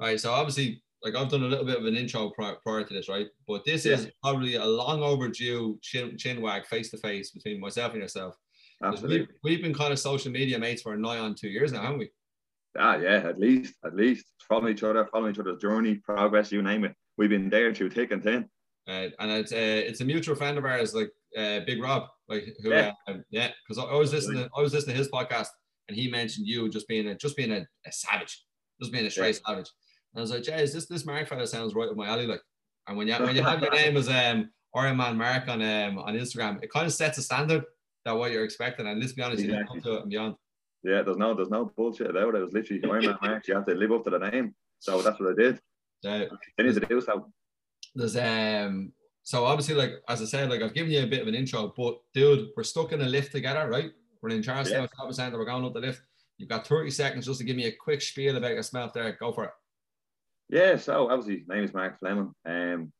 Right. So obviously, like I've done a little bit of an intro prior, prior to this, right? But this is probably a long overdue chin, chin wag face to face between myself and yourself. Absolutely. We've, we've been kind of social media mates for nigh on two years now, haven't we? Ah, yeah, at least, at least following each other, following each other's journey, progress, you name it. We've been there through thick and thin. Uh, and it's uh, it's a mutual friend of ours, like uh, Big Rob, like who, Yeah. uh, yeah, because I, I was listening, to, I was listening to his podcast, and he mentioned you just being a just being a, a savage, just being a straight savage. And I was like, Jay, is this this Mark fella sounds right with my alley, like. And when you when you have your name as um Iron Man Mark on um on Instagram, it kind of sets a standard that what you're expecting. And let's be honest, you didn't come to it and beyond. Yeah, there's no there's no bullshit about it. It was literally Iron Man Mark. You have to live up to the name. So that's what I did. Uh, Then to do so. there's um so obviously like as I said like I've given you a bit of an intro but dude we're stuck in a lift together right we're in Charlestown Yeah. shopping centre we're going up the lift you've got 30 seconds just to give me a quick spiel about yourself there go for it Yeah, so obviously name is Mark Fleming. Um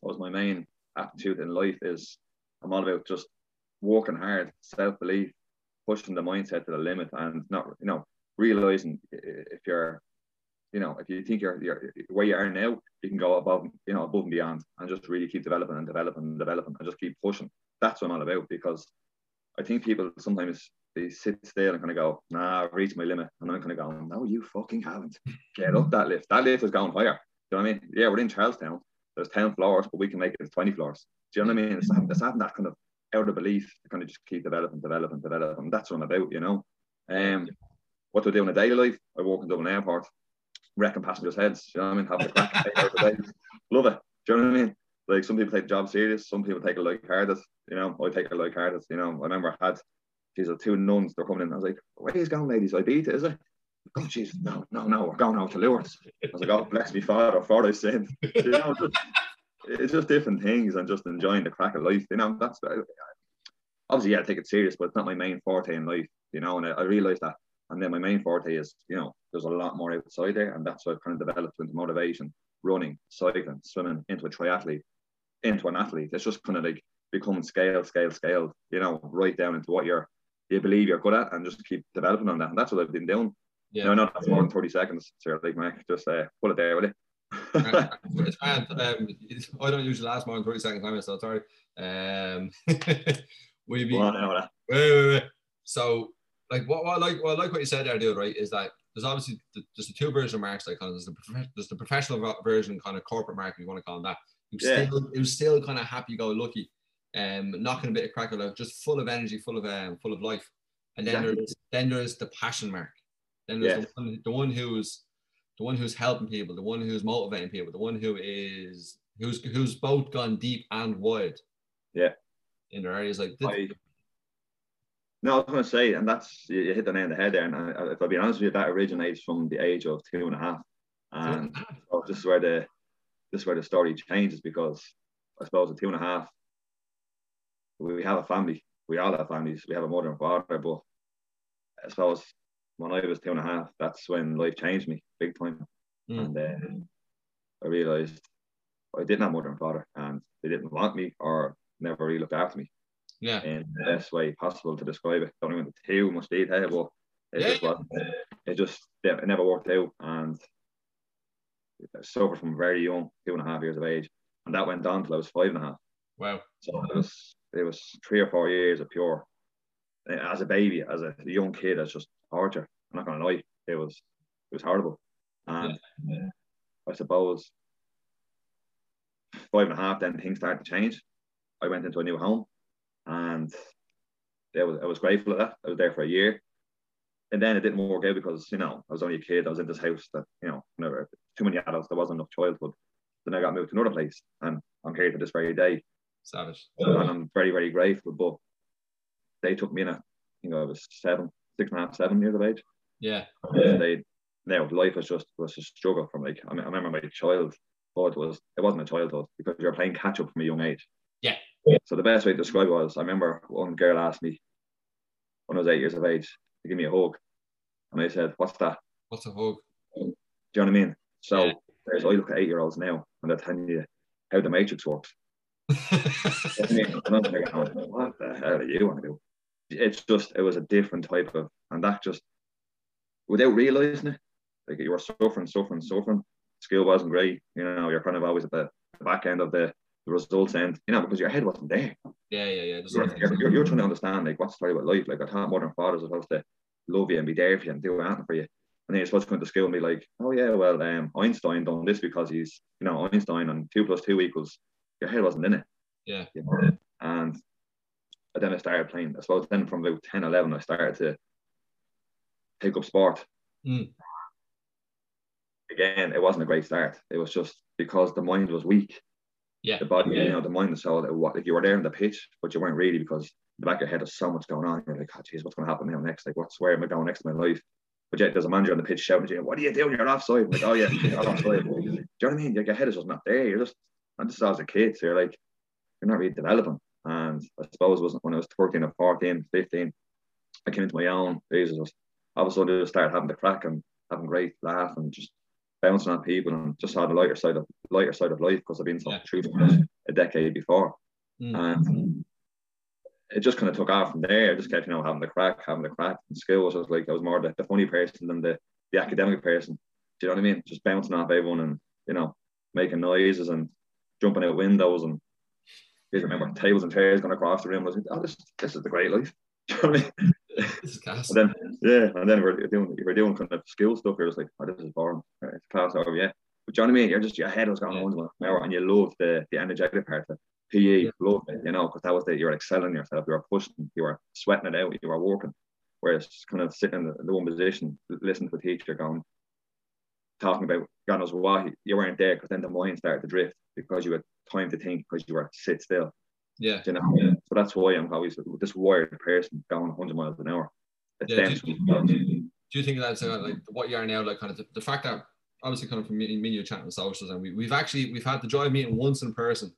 what was my main attitude in life is I'm all about just working hard, self-belief, pushing the mindset to the limit and not you know, realizing if you're you know, if you think you're, you're where you are now, you can go above, you know, above and beyond, and just really keep developing and developing and developing, and just keep pushing. That's what I'm all about because I think people sometimes they sits there and kind of go, "Nah, I've reached my limit," and I'm kind of going, "No, you fucking haven't. Get up that lift. That lift is going higher." Do you know what I mean? Yeah, we're in Charlestown. There's ten floors, but we can make it to twenty floors. Do you know what I mean? It's, having- it's having that kind of out of belief to kind of just keep developing, developing, developing. That's what I'm about, you know. Um, what do I do in a daily life? I walk in Dublin Airport, wrecking passengers' heads. You know what I mean? A crack. Love it. Do you know what I mean? Like some people take the job serious, some people take it like hard you know, I take it like hard you know. I remember I had these are two nuns, they're coming in. I was like, Where are you going, ladies? I beat it, is it? Oh jeez, no, no, no, we're going out to Lourdes. I was like, Oh, bless me, Father, for I sinned. You know, just, it's just different things and just enjoying the crack of life. You know, that's uh, obviously yeah, I take it serious, but it's not my main forte in life, you know, and I, I realized that. And then my main forte is, you know, there's a lot more outside there, and that's what I've kind of developed into motivation, running, cycling, swimming, into a triathlete, into an athlete. It's just kind of like becoming scale, scale, scale, you know, right down into what you're you believe you're good at and just keep developing on that. And that's what I've been doing. yeah No, no, that's more than 30 seconds. So like Mark, just uh, put it there, will you? it's fine. Um, I don't usually last more than 30 seconds time so sorry um we be Go on, now, that. Wait, wait, wait. So, like, what, what I like, what I like what you said there, dude. Right, is that there's obviously the, there's the two versions of marks. Like, kind of, there's the prof- there's the professional version, kind of corporate mark, if you want to call them that. Who's Yeah. still, who's still kind of happy go lucky, um, knocking a bit of crack out, just full of energy, full of um, full of life. And then Exactly. there's then there's the passion mark. Then there's Yeah. the, one, the one who's the one who's helping people, the one who's motivating people, the one who is who's who's both gone deep and wide. Yeah. In their areas like I, no, I was going to say, and that's you, you hit the nail on the head there. And I, if I'll be honest with you, that originates from the age of two and a half. And so this is where the this is where the story changes because I suppose at two and a half, we, have a family. We all have families. We have a mother and father. But I suppose when I was two and a half, that's when life changed me big time. Mm. And uh, I realized I didn't have mother and father, and they didn't want me or never really looked after me yeah. in the best way possible to describe it. Don't even into too much detail, but it Yeah, just wasn't. It just it never worked out, and I suffered from very young, two and a half years of age, and that went on till I was five and a half. Wow. So it was it was three or four years of pure. Eh, as a baby, as a young kid, it's just torture. I'm not gonna lie, it was it was horrible, and I suppose five and a half, then things started to change. I went into a new home, and I was I was grateful of that. I was there for a year, and then it didn't work out because you know I was only a kid. I was in this house that you know never too many adults. There wasn't enough childhood. Then I got moved to another place, and I'm here to this very day, Savage. and I'm very very grateful. But they took me in at you know I was seven, six and a half, seven years of age. Yeah. And they now life was just was a struggle from like I, mean, I remember my childhood was it wasn't a childhood because you're playing catch up from a young age. Yeah. So the best way to describe it was I remember one girl asked me when I was eight years of age to give me a hug, and I said, "What's that?" What's a hug? Um, do you know what I mean? So Yeah. there's I look at eight year olds now and they're telling you how the matrix works. And I'm going, what the hell do you want to do? It's just it was a different type of and that just without realizing it, Like you were suffering, suffering, suffering. Skill wasn't great. You know, you're kind of always at the, the back end of the, the results end. You know, because your head wasn't there. Yeah, yeah, yeah. You're, you're, you're, you're trying to understand like what's the story about life. Like I thought modern and father are supposed to love you and be there for you and do anything for you. And then you're supposed to come to school and be like, oh yeah, well, um, Einstein done this because he's, you know, Einstein and two plus two equals. Your head wasn't in it. Yeah. You know? And then I started playing. I suppose then from about 10, 11, I started to pick up sport. Mm. Again, it wasn't a great start. It was just because the mind was weak. Yeah. The body, yeah. you know, the mind was so that what like you were there in the pitch, but you weren't really because the back of your head there's so much going on. You're like, oh geez, what's gonna happen now next? Like what's where am I going next in my life? But yet there's a manager on the pitch shouting at you, what are you doing? You're offside. I'm like, oh yeah, you're offside. Do you know what I mean? Like, your head is just not there. You're just I'm just as a kid. So you're like, you're not really developing. And I suppose it was when I was 13 or 14, 15, I came into my own. Jesus, all of a sudden I just started having the crack and having great laugh and just bouncing on people and just had a lighter side of lighter side of life because I've been so Yeah. a decade before. Mm. And it just kind of took off from there. I just kept, you know, having the crack, having the crack. And school was just like I was more the, the funny person than the, the academic person. Do you know what I mean? Just bouncing off everyone and, you know, making noises and jumping out windows and you remember tables and chairs going across the room. I was like, oh, this, this is the great life. You know what I mean? This is gas. And then, yeah, and then we're doing, we're doing kind of school stuff. You're just like, oh, this is boring. Right, It's class over, yeah. But you know what I mean? You're just, your head was going Yeah. on one hour and you loved the, the energetic part of it. PE, Yeah. loved it, you know, because that was the, you were excelling yourself, you were pushing, you were sweating it out, you were working. Whereas just kind of sitting in the, the one position, listening to a teacher going, talking about God knows why you weren't there because then the mind started to drift because you had time to think because you were sit still. Yeah. You know, so that's why I'm always this wired person going 100 miles an hour. Yeah, do- from- Do you think that's uh, like what you are now, like kind of the, the fact that obviously kind of from me, me and you chatting with socials and we, we've actually we've had the joy of meeting once in person.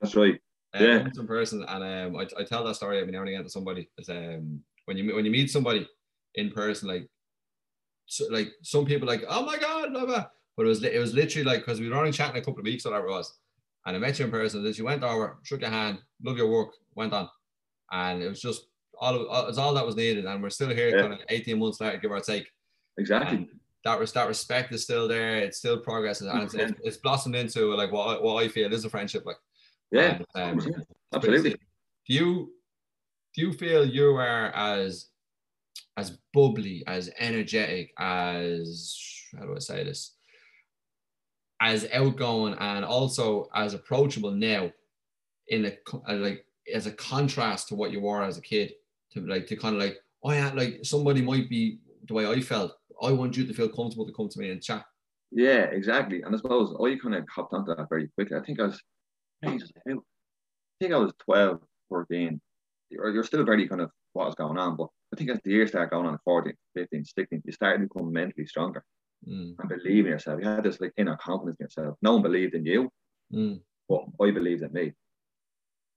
That's right. uh, Yeah. once in person, and um, I, I tell that story every now and again to somebody. Is um, when you when you meet somebody in person, like so, like some people like, oh my god, blah blah. But it was it was literally like because we were only chatting a couple of weeks, or whatever it was, and I met you in person. That you went over, shook your hand, love your work, went on, and it was just all of, it was all that was needed. And we're still here, Yeah. kind of eighteen months later, give or take. Exactly. And that res- that respect is still there. It's still progressing, and it's, it's, it's blossomed into like what I, what I feel is a friendship. Like yeah, and, um, absolutely. Do you do you feel you are as as bubbly, as energetic, as how do I say this? As outgoing and also as approachable now, in a uh, like as a contrast to what you were as a kid, to like to kind of like oh yeah, like somebody might be the way I felt. I want you to feel comfortable to come to me and chat. Yeah, exactly. And I suppose I kind of hopped onto that very quickly. I think I was, I think I was 12, 14. You're, you're still very kind of what was going on, but I think as the years started going on, 14, 15, 16, you started to become mentally stronger Mm, and believe in yourself. You had this like inner confidence in yourself. No one believed in you, mm, but I believed in me.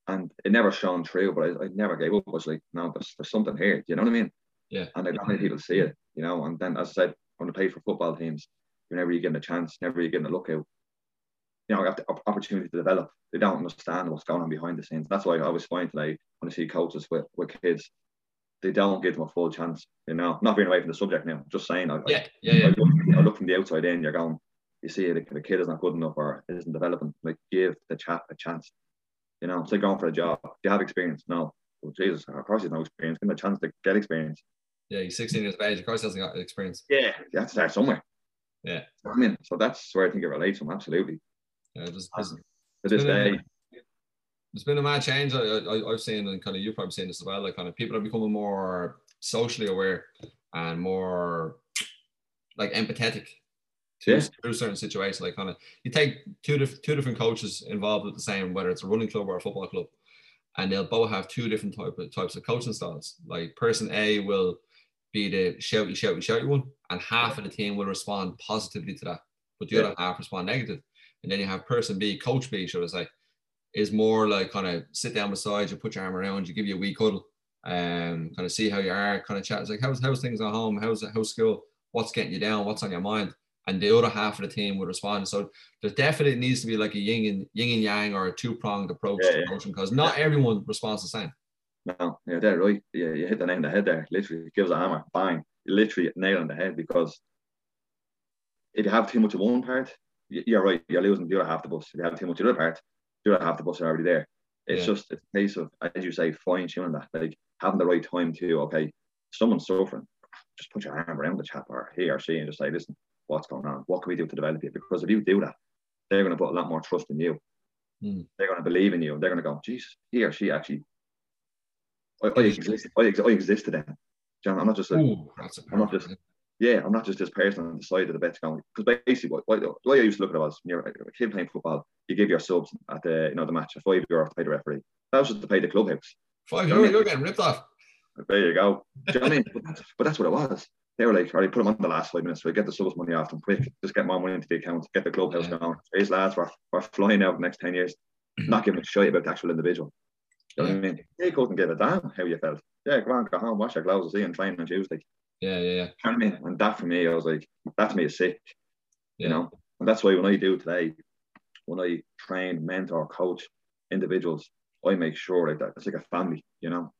And it never shone through, but I, I never gave up. I was like, no, there's, there's something here. Do you know what I mean? Yeah. And not many people see it, you know. And then, as I said, when I played for football teams, whenever you get a chance, whenever you get a look out, you know, you have the opportunity to develop. They don't understand what's going on behind the scenes. That's why I always find like when I see coaches with, with kids, they don't give them a full chance. You know, not being away from the subject now, just saying. I, yeah, yeah, yeah. I, look, I look from the outside in, you're going, you see the, the kid is not good enough or isn't developing. Like, give the chap a chance. You know, it's like going for a job. Do you have experience? No. Well, Jesus, of course he's no experience. Give him a chance to get experience. Yeah, he's 16 years of age. Of course, he hasn't got experience. Yeah. You have to start somewhere. Yeah. I mean, so that's where I think it relates from, absolutely. Yeah, there's, there's, um, To this day, there's been a mad change. I, I, I've seen, and kind of you've probably seen this as well. Like, kind of people are becoming more socially aware and more like empathetic to, Yeah. to certain situations. Like, kind of, you take two diff- two different coaches involved with the same, whether it's a running club or a football club, and they'll both have two different type of, types of coaching styles. Like, person A will be the shouty, shouty, shouty one, and half of the team will respond positively to that, but the Yeah. other half respond negative. And then you have person B, coach B, should I say, is more like kind of sit down beside you, put your arm around you, give you a wee cuddle, um, kind of see how you are, kind of chat. It's like, how's, how's things at home? How's, how's school? What's getting you down? What's on your mind? And the other half of the team would respond. So there definitely needs to be like a yin and yin and yang or a two pronged approach Yeah, to yeah. coaching because not everyone responds the same. no, you're dead right. Yeah, you hit the nail on the head there. Literally, gives a hammer, bang. Literally nail on the head because if you have too much of one part, you're right, you're losing the other half the bus. If you have too much of the other part, other half the bus are already there. It's yeah. just a case of, as you say, fine tuning that, like having the right time to, okay, someone's suffering, just put your arm around the chap or he or she and just say, listen, what's going on? What can we do to develop it? Because if you do that, they're going to put a lot more trust in you. Mm. They're going to believe in you. They're going to go, Jesus, he or she actually, I, I exist. I, I exist to them. John, I'm not just a, Ooh, I'm not just, yeah, I'm not just this person on the side of the bet's going. Because basically, what, what, the way I used to look at it was, when you're a kid playing football, you give your subs at the, you know, the match a five euro to pay the referee. That was just to pay the clubhouse. Five euro, you're getting ripped off. There you go. Do you know what I mean? But that's, but that's what it was they were like, all right, put them on the last five minutes, we get the subs money off them quick, just get more money into the account, get the clubhouse yeah. going. These lads were, were flying out the next 10 years, mm-hmm. not giving a shit about the actual individual. You know what I mean? They couldn't give a damn how you felt. Yeah, go on, go home, wash your gloves, see and train on Tuesday. Yeah, yeah, yeah. You know what I mean? And that for me, I was like, that's me is sick. Yeah. You know? And that's why when I do today, when I train, mentor, coach individuals, I make sure like that it's like a family, you know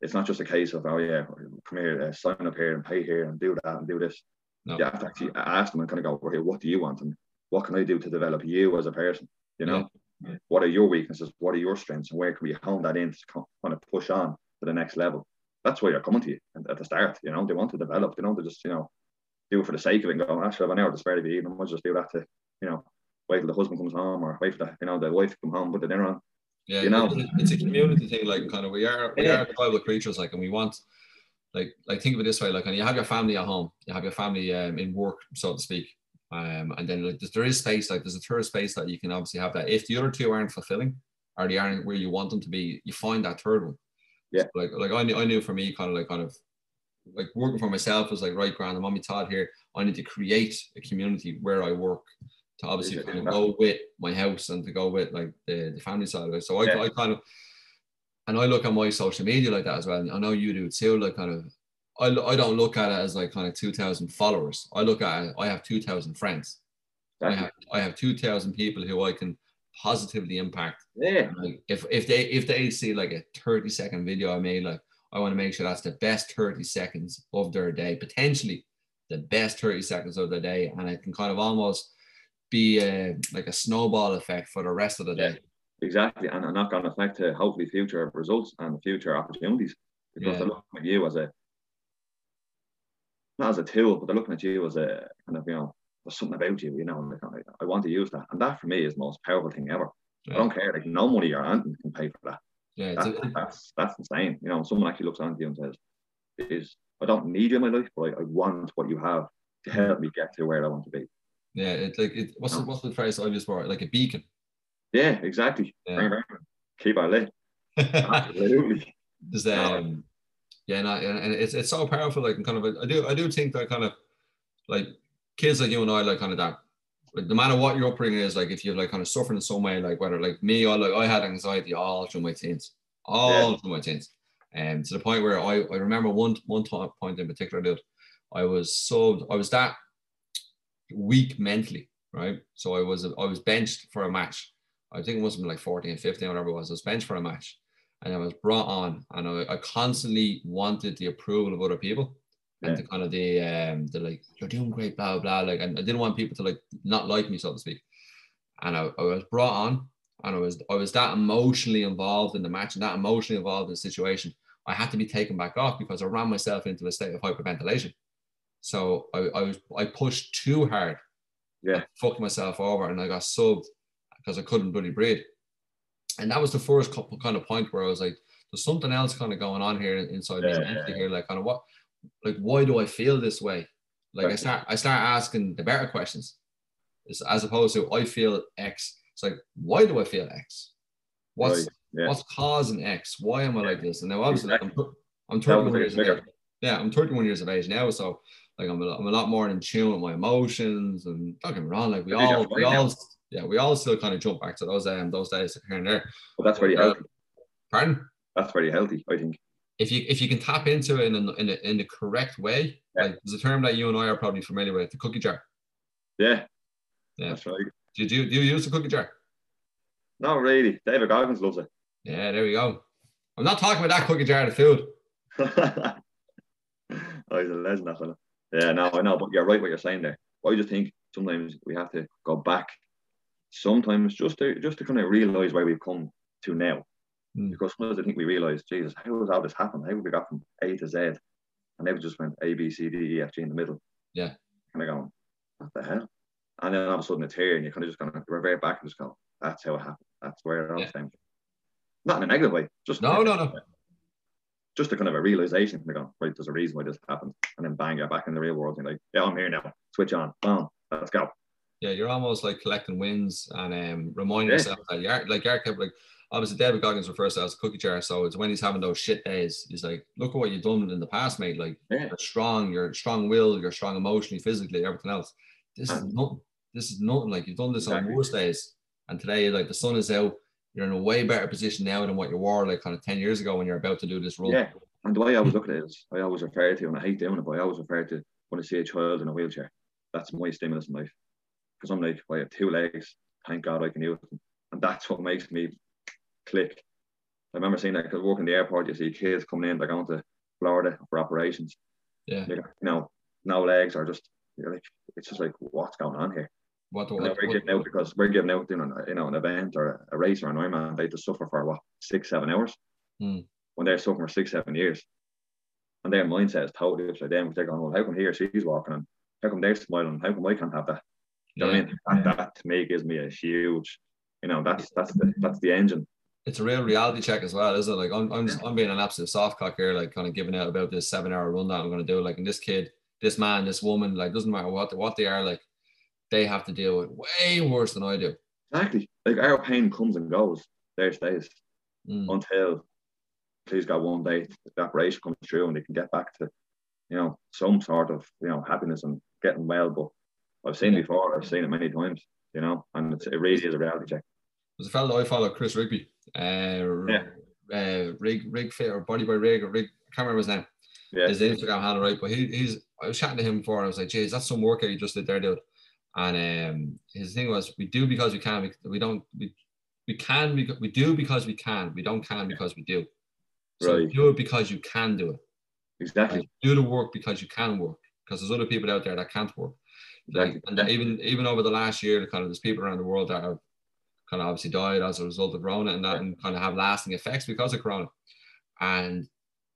it's not just a case of oh yeah, come here, uh, sign up here and pay here and do that and do this. No. You have to actually ask them and kind of go, okay, what do you want and what can I do to develop you as a person? You know. Yeah. what are your weaknesses? What are your strengths, and where can we hone that in to kind of push on to the next level? That's why they're coming to you at the start. You know, they want to develop. They don't to just you know do it for the sake of it and go, actually, I've an hour to spare to be evening. I'll just do that to you know wait till the husband comes home or wait for the you know the wife to come home, put the dinner on. Yeah, you know, it's a community thing. Like, kind of, we are we yeah. are tribal creatures. Like, and we want, like, like think of it this way. Like, and you have your family at home, you have your family um, in work, so to speak. Um, and then like, there is space. Like, there's a third space that you can obviously have that. If the other two aren't fulfilling, or they aren't where you want them to be, you find that third one. Yeah. So like, like I knew, I knew for me, kind of like, kind of like working for myself was like right grand. The mommy Todd here. I need to create a community where I work to obviously kind of go with my house and to go with like the, the family side of it. So I, yeah. I kind of and I look at my social media like that as well. I know you do too. Like kind of, I, I don't look at it as like kind of two thousand followers. I look at it. I have two thousand friends. I have I have two thousand people who I can positively impact. Yeah. Like if if they if they see like a thirty second video I made, like I want to make sure that's the best thirty seconds of their day, potentially the best thirty seconds of the day, and it can kind of almost be a, like a snowball effect for the rest of the day. exactly, and a knock-on effect to uh, hopefully future results and future opportunities because yeah. they're looking at you as a not as a tool, but they're looking at you as a kind of you know there's something about you, you know. Like, I want to use that, and that for me is the most powerful thing ever. Yeah. I don't care, like no money or anything can pay for that. Yeah, that's, a, that's that's insane. You know, someone actually looks onto you and says, "Is I don't need you in my life, but I, I want what you have to help me get to where I want to be." Yeah, it's like it. What's the, what's the phrase I just for? it? Like a beacon. Yeah, exactly. Yeah. Keep our lit. Absolutely. There's um, yeah, and, and it's it's so powerful. Like kind of, I do I do think that kind of like kids like you and I, like kind of that. Like, no matter what your upbringing is, like if you're like kind of suffering in some way, like whether like me, I like I had anxiety all through my teens, all yeah. through my teens, and um, to the point where I I remember one one point in particular, dude, I was so I was that weak mentally, right? So I was I was benched for a match. I think it must have been like 14, 15, whatever it was. I was benched for a match and I was brought on and I, I constantly wanted the approval of other people and the kind of the um the like you're doing great blah blah like and I didn't want people to like not like me so to speak and I, I was brought on and I was I was that emotionally involved in the match and that emotionally involved in the situation I had to be taken back off because I ran myself into a state of hyperventilation so I, I was I pushed too hard. Yeah. I fucked myself over and I got subbed because I couldn't really breathe. And that was the first couple kind of point where I was like, there's something else kind of going on here inside yeah, me yeah, here. Like kind of what like why do I feel this way? Like right. I start I start asking the better questions. as opposed to I feel X. It's like, why do I feel X? What's right. yeah. what's causing X? Why am I like this? And now obviously exactly. I'm, I'm 31 years of age. Yeah, I'm 31 years of age now, so like I'm a, I'm a lot more in tune with my emotions and don't get me wrong, like we all we all yeah, we all still kind of jump back to those um those days here and there. Well that's very uh, healthy. Pardon? That's very healthy, I think. If you if you can tap into it in a, in, a, in the correct way, yeah. like there's a term that you and I are probably familiar with, the cookie jar. Yeah. Yeah. That's right. Do you do, you use the cookie jar? Not really. David Goggins loves it. Yeah, there we go. I'm not talking about that cookie jar of food. oh, he's a legend, that fella. Yeah, no, I know, but you're right what you're saying there. I just think sometimes we have to go back. Sometimes just to just to kind of realize where we've come to now. Mm. Because sometimes I think we realize, Jesus, how has all this happened? How we got from A to Z? And they just went A, B, C, D, E, F, G in the middle. Yeah. Kind of going, what the hell? And then all of a sudden it's here, and you kind of just kind of revert back and just go, that's how it happened. That's where it all Yeah. stemmed. from." Not in a negative way, just No, no, no. just a kind of a realization. They go, right, there's a reason why this happened, and then bang, you're back in the real world. And you're like, yeah, I'm here now. Switch on, boom, let's go. Yeah, you're almost like collecting wins and um, reminding Yeah. yourself that you're like you're kept like obviously David Goggins refers to as a cookie jar. So it's when he's having those shit days, he's like, look at what you've done in the past, mate. Like Yeah. you're strong, you're strong will, you're strong emotionally, physically, everything else. This is nothing. This is nothing. Like you've done this Exactly. on worst days. And today, like the sun is out, you're in a way better position now than what you were like kind of 10 years ago when you're about to do this run. Yeah. And the way I always look at it is, I always refer to, and I hate doing it, but I always refer to when I see a child in a wheelchair. That's my stimulus in life. Because I'm like, well, I have two legs. Thank God I can use them. And that's what makes me click. I remember seeing that because working the airport, you see kids coming in, they're going to Florida for operations. Yeah. You know, no legs or just, you're like, it's just like, what's going on here? What what, we're what, giving out because we're giving out, you know, you know, an event or a race or an Ironman, they to suffer for what, six, seven hours? Hmm. When they're suffering for six, seven years. And their mindset is totally upside down. They're going, well, how come he or she's walking and how come they're smiling? How come I can't have that? You know what I mean? That, that to me gives me a huge, you know, that's that's the that's the engine. It's a real reality check as well, isn't it? Like I'm, I'm, just, I'm being an absolute soft cock here, like kind of giving out about this seven hour rundown I'm going to do. Like, and this kid, this man, this woman, like doesn't matter what what they are, like they have to deal with way worse than I do. Exactly. Like our pain comes and goes. There stays Mm. until please God one day the operation comes through and they can get back to, you know, some sort of, you know, happiness and getting well. But I've seen Yeah. it before, I've seen it many times, you know, and it's, it really is a reality check. There's a fellow I follow, Chris Rigby, uh, Yeah. uh, Rig Rig Fit or Body by Rig or Rig, I can't remember his name. Yeah. His Instagram handle, right? But he, he's, I was chatting to him before. And I was like, "Geez, that's some workout you just did there, dude." And um, his thing was, "We do because we can. We, we don't. We, we can. We, we do because we can. We don't can because we do. So Right. do it because you can do it. Exactly. Like, do the work because you can work. Because there's other people out there that can't work. Like, Exactly. and even even over the last year, kind of there's people around the world that have kind of obviously died as a result of Corona and that, and kind of have lasting effects because of Corona. And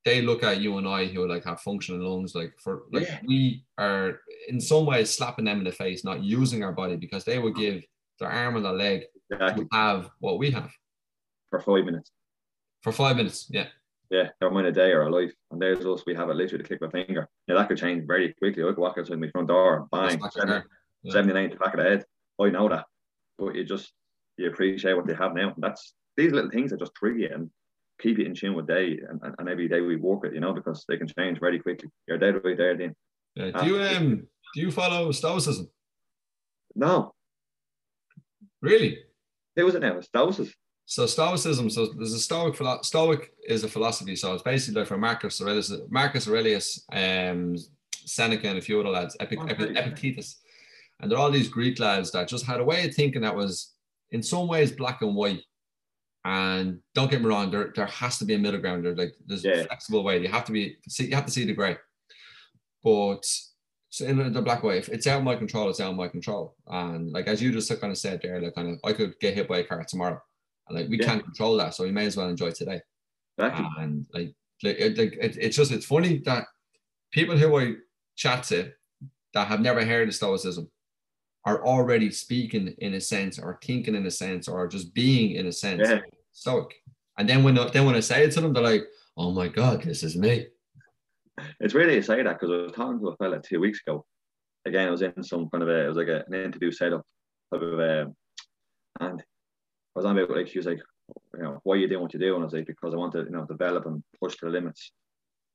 they look at you and I who like have functioning lungs, like for like Yeah. we are in some ways slapping them in the face, not using our body because they would give their arm and their leg Exactly. to have what we have For five minutes. for five minutes. Yeah, Yeah, never mind a day or a life. And there's us, we have it literally to click of a finger. Yeah, that could change very quickly. I could walk outside my front door, bang, That's not there. Yeah. 79 to the back of the head. I know that. But you just you appreciate what they have now. That's these little things that just trigger you and keep you in tune with day and, and, and every day we walk it, you know, because they can change very quickly. You're dead right there, then. Yeah. Do you um do you follow Stoicism? No, Really? who was it now? Doses. So Stoicism, so there's a Stoic Stoic is a philosophy. So it's basically like from Marcus Aurelius, Marcus Aurelius, um, Seneca, and a few other lads, Epic, Oh, Epic. Epictetus, and they're all these Greek lads that just had a way of thinking that was in some ways black and white. And don't get me wrong, there, there has to be a middle ground. There, like there's Yeah. a flexible way. You have to be see, you have to see the grey. But so in the black white, if it's out of my control, it's out of my control. And like as you just kind of said there, like kind of I could get hit by a car tomorrow. And like we Yeah. can't control that, so we may as well enjoy today. Exactly. And like, like, it, like it, it's just it's funny that people who I chat to that have never heard of Stoicism are already speaking in a sense, or thinking in a sense, or just being in a sense Yeah. Stoic. And then when then when I say it to them, they're like, "Oh my god, this is me." It's really to say that because I was talking to a fella two weeks ago. Again, I was in some kind of a, it was like a, an interview setup type of, um, and I was on about like he was like, you know, why are you doing what you do? And I was like, because I want to, you know, develop and push to the limits.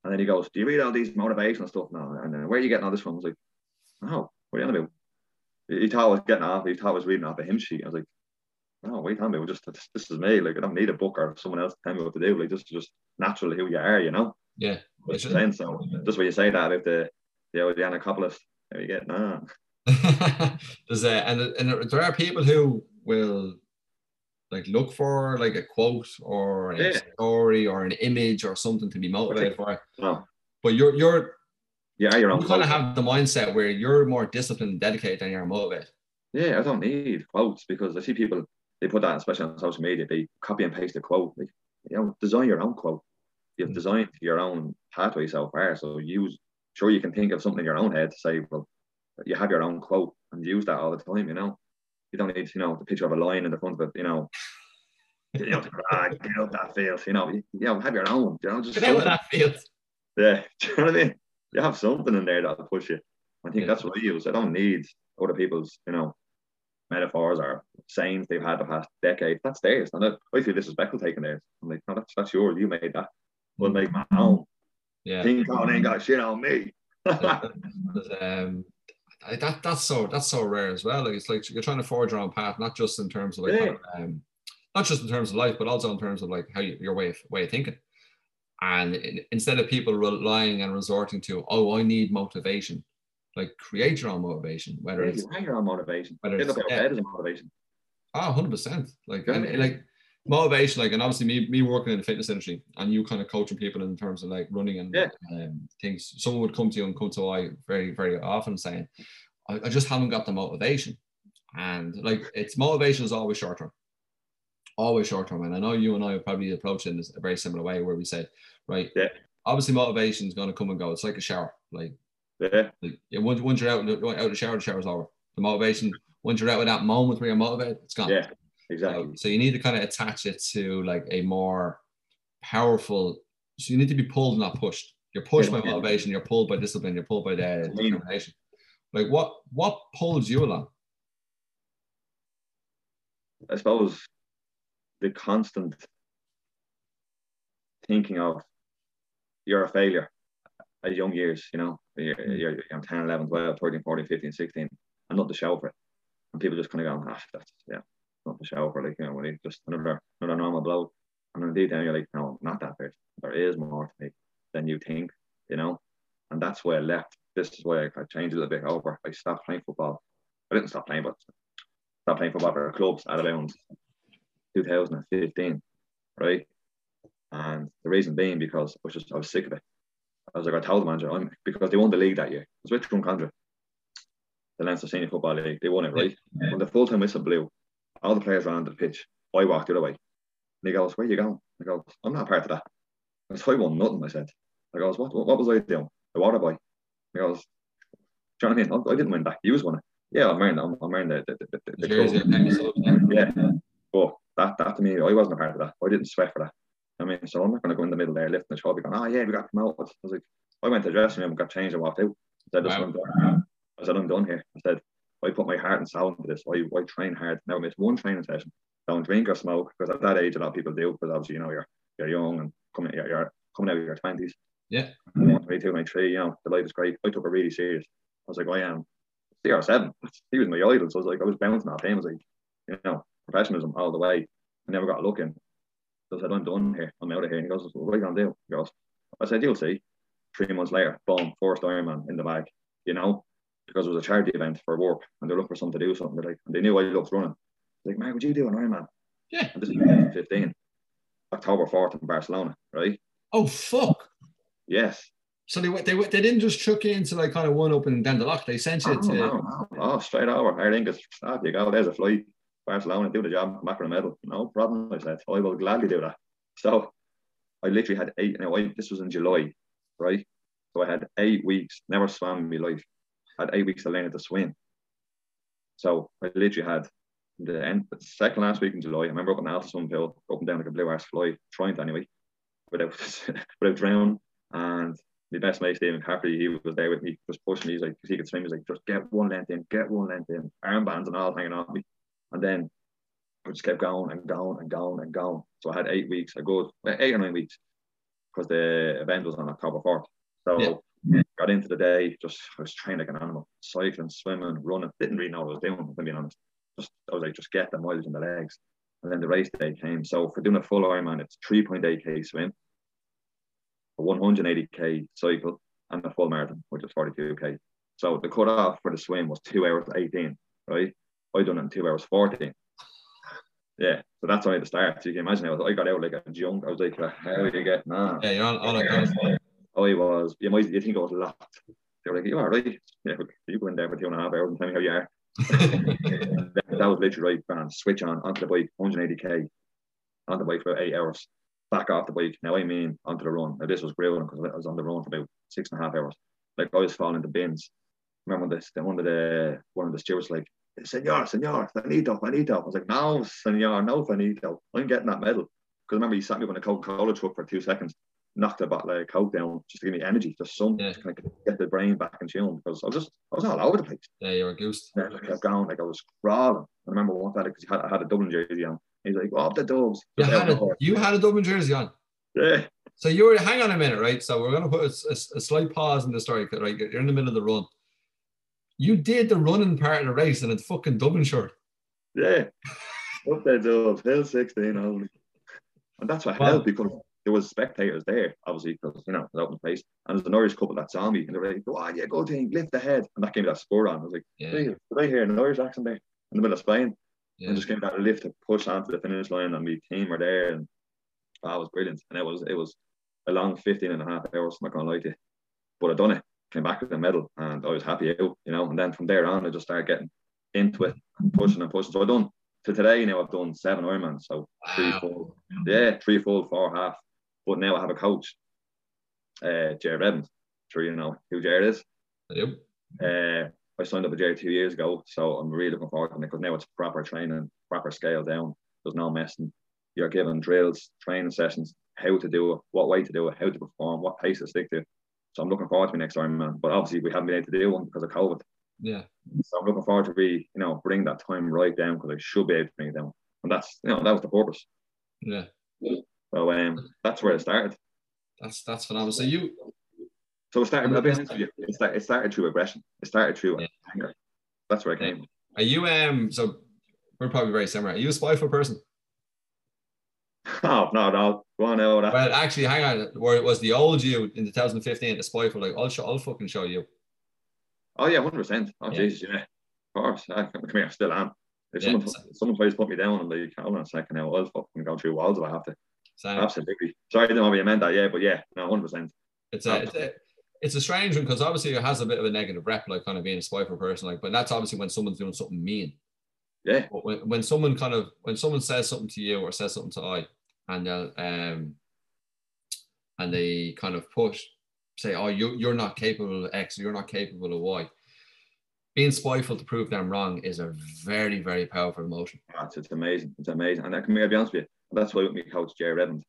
And then he goes, Do you read all these motivational stuff now? And then where are you getting all this from? I was like, No, what are you on about? He thought I was getting off, he thought I was reading off a hymn sheet. I was like, oh, No, what are you talking about? Just this, this is me. Like I don't need a book or someone else to tell me what to do. Like this is just naturally who you are, you know? Yeah, Makes It's- sense. So just when you say that about the the old Yannacopolis, there you get nah. There's a, and and there are people who will like look for like a quote or a Yeah. story or an image or something to be motivated for. No. But you're you're Yeah, your own. You kind of have the mindset where you're more disciplined and dedicated than you're motivated. Yeah, I don't need quotes because I see people they put that, especially on social media, they copy and paste a quote. Like, you know, design your own quote. You've Mm. designed your own pathway so far. So use sure you can think of something in your own head to say, well, you have your own quote and use that all the time, you know. You don't need, you know, the picture of a lion in the front of it, you know. Get up that field, you know, you, you know, have your own, you know, just Get out of that field. Yeah, do you know what I mean? You have something in there that'll push you. I think Yeah. that's what I use. I don't need other people's, you know, metaphors or sayings they've had the past decade. That's theirs. And I, I feel disrespectful taking theirs. I'm like, no, that's that's yours. You made that. We'll make my own. Yeah. King Kong ain't got shit on me. Um, that that's so that's so rare as well. Like it's like you're trying to forge your own path, not just in terms of like Yeah. um, not just in terms of life, but also in terms of like how you, your way of way of thinking. And instead of people relying and resorting to, oh, I need motivation, like create your own motivation, whether it's you have your own motivation. Whether it's- out of is a motivation. Ah, 100%. Like, and, Yeah. like motivation, like, and obviously me, me working in the fitness industry and you kind of coaching people in terms of like running and Yeah. um, things. Someone would come to you and come to I very, very often saying, I, I just haven't got the motivation. And like, it's motivation is always short term, always short term. And I know you and I would probably approach it in this- a very similar way where we said, right, Yeah. obviously motivation is going to come and go. It's like a shower. Like, Yeah. like once, once you're out, out of the shower, the shower's over. The motivation, once you're out of that moment where you're motivated, it's gone. Yeah. Exactly. So, so you need to kind of attach it to like a more powerful. So you need to be pulled, not pushed. You're pushed Yeah. by motivation. You're pulled by discipline. You're pulled by the determination. Like what? What pulls you along? I suppose the constant thinking of you're a failure at young years, you know, you're, Mm. you're, you're 10, 11, 12, 13, 14, 15, 16, and not the show for it. And people just kind of go, ah, that's, yeah, not the show for, like, you know, when just another, another normal bloke. And then deep down, you're like, no, not that bit. There is more to me than you think, you know, and that's why I left. This is why I, I changed a little bit over. I stopped playing football. I didn't stop playing, but stopped playing football for clubs at around 2015, right? And the reason being because I was just I was sick of it. I was like, I told the manager, I'm because they won the league that year. It was with Drumcondra, the Leinster Senior Football League. They won it, right? When the full time whistle blew, all the players ran onto the pitch. I walked the other way. And he goes, Where you going? I go, I'm not part of that. I goes, I won nothing, I said. I goes, What what, what was I doing? The water boy. He goes, Do you know what I mean? I, I didn't win that. You was it. Yeah, I'm wearing I'm, I'm wearing the the, the, the, the Jersey, trophy. and so- Yeah. But that, that to me, I wasn't a part of that. I didn't sweat for that. I mean, so I'm not going to go in the middle there lifting the trophy going, oh, yeah, we got promoted. I was like, I went to the dressing room, got changed and walked out. I said, Wow. I'm done. I said, I'm done here. I said, I put my heart and soul into this. I, I train hard. Never miss one training session. Don't drink or smoke because at that age, a lot of people do because obviously, you know, you're you're young and coming, you're, you're coming out of your 20s. Yeah. 22, 23, you know, the life is great. I took it really serious. I was like, I am CR7. He was my idol. So I was like, I was bouncing off him. I was like, you know, professionalism all the way. I never got a look in. So I said, I'm done here. I'm out of here. And he goes, well, what are you going to do? He goes, I said, you'll see. Three months later, boom, first Ironman in the bag, you know, because it was a charity event for work and they're looking for something to do something. They're like, and they knew I loved running. They're like, Mark, would you do an Ironman? Yeah. And this is 2015, October 4th in Barcelona, right? Oh fuck! Yes. So they went- they they didn't just chuck you into like kind of one up and down the lock. They sent you Oh, to. no, no. oh, straight over. I think it's, off you go. There's a flight. Barcelona, do the job, back with a medal. No problem, I said. I will gladly do that. So I literally had eight, now I, this was in July, right? So I had eight weeks, never swam in my life. had eight weeks to learn to swim. So I literally had the end, the second last week in July. I remember up in the ALSAA swimming pool, up and down like a blue arse fly, trying to anyway, without without drowning. And my best mate Stephen Caffrey, he was there with me, just pushing me. He's like, he could swim, he's like, just get one length in, get one length in, armbands and all hanging on me. And then I just kept going and going and going and going. So I had eight weeks, a good eight or nine weeks, because the event was on October fourth. So got into the day, just I was training like an animal, cycling, swimming, running. Didn't really know what I was doing, if I'm being honest. Just I was like, just get the mileage in the legs. And then the race day came. So for doing a full Ironman, it's 3.8k swim, a 180k cycle, and a full marathon, which is 42k. So the cut off for the swim was two hours 18, right? I done it in two hours 14. Yeah, so that's only the start. So you can imagine I, was, I got out like a junk. I was like, how are you getting on? Yeah, you're on. on, a- I was, you might you think I was locked. they were like, you are right. Yeah, you go in there for two and a half hours and tell me how you are. that, that was literally right, man. Switch on onto the bike, 180k, on the bike for eight hours, back off the bike. Now I mean onto the run. Now this was grueling because I was on the run for about six and a half hours. Like I was falling into bins. Remember this? One of the one of the stewards like, Senor, Senor, Finito, Finito. I was like, no, Senor, no, Finito. I'm getting that medal. Because remember, he sat me up on a Coca Cola truck for two seconds, knocked a bottle of Coke down just to give me energy, just some yeah. to kind of get the brain back in tune. Because I was just, I was all over the place. Yeah, you were a goose. Yeah, I kept going, like I was crawling. I remember one fella because I had a Dublin jersey on. He's like, "Oh, the Dubs." You had, a, you had a Dublin jersey on. Yeah. So you were hang on a minute, right? So we're gonna put a, a, a slight pause in the story, right? You're in the middle of the run. You did the running part of the race in a fucking Dublin shirt. Yeah. Up there, Dubs, Hill 16 only. And that's what helped because there was spectators there, obviously, because you know, the open place. And there's an Irish couple that saw me and they were like, Go on, yeah, go team, lift the head. And that gave me that spur on. I was like, yeah. Did I hear an Irish accent there in the middle of Spain? Yeah. And just gave me that lift to push onto the finish line and my team were there and oh, was brilliant. And it was it was a long 15 and a half hours, I'm not gonna lie to you. But I done it, came back with a medal and I was happy out, you know, and then from there on I just started getting into it and pushing and pushing. So I've done to today you know, I've done seven Ironmans. So wow. three full yeah, three full, four half. But now I have a coach, uh Jared Evans. Sure you know who Jared is. Yep. Uh I signed up with Jared two years ago, so I'm really looking forward to it because now it's proper training, proper scale down. There's no messing. You're given drills, training sessions, how to do it, what way to do it, how to perform, what pace to stick to. So I'm looking forward to my next Ironman. But obviously we haven't been able to do one because of COVID. Yeah. So I'm looking forward to be, you know, bring that time right down because I should be able to bring it down. And that's, you know, that was the purpose. Yeah. So um, that's where it started. That's that's phenomenal. So you. So it started. I'll be honest with you. It started, it started through aggression. It started through yeah. anger. That's where it came. Are you um? So we're probably very similar. Are you a spiteful person? Oh no, no, go on out. Well, actually, hang on. Where it was the old you in 2015, the spiteful. Like, I'll show, I'll fucking show you. Oh yeah, hundred percent. Oh yeah. Jesus, yeah, of course. I, come here, I still am. If yeah. someone, if someone tries to put me down, I'm like, hold on a second now, I'll fucking go through walls if I have to. Same. Absolutely. Sorry, I didn't know you meant that, yeah, but yeah, no, hundred percent. It's a, it's a, it's a strange one because obviously it has a bit of a negative rep, like kind of being a spiteful person, like, but that's obviously when someone's doing something mean. Yeah. But when, when someone kind of when someone says something to you or says something to I, and they'll um, and they kind of push, say, oh, you you're not capable of X, you're not capable of Y being spiteful to prove them wrong is a very, very powerful emotion. That's it's amazing. It's amazing. And I can be honest with you, that's why with me coach Jerry Evans,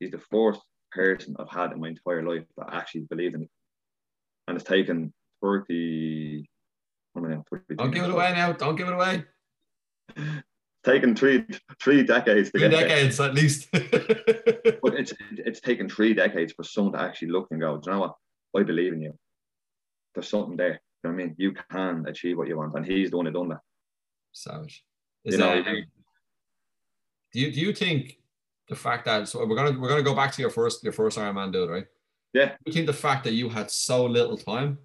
he's the first person I've had in my entire life that actually believed in me. And it's taken 30 Don't give it away now. Don't give it away. taken three three decades three decades there. at least. but it's it's taken three decades for someone to actually look and go, Do you know what? I believe in you. There's something there. You know what I mean? You can achieve what you want, and he's the one who done that. Savage. Is you know, that, do you do you think the fact that so we're gonna we're gonna go back to your first your first Ironman dude, right? Yeah. Do you think the fact that you had so little time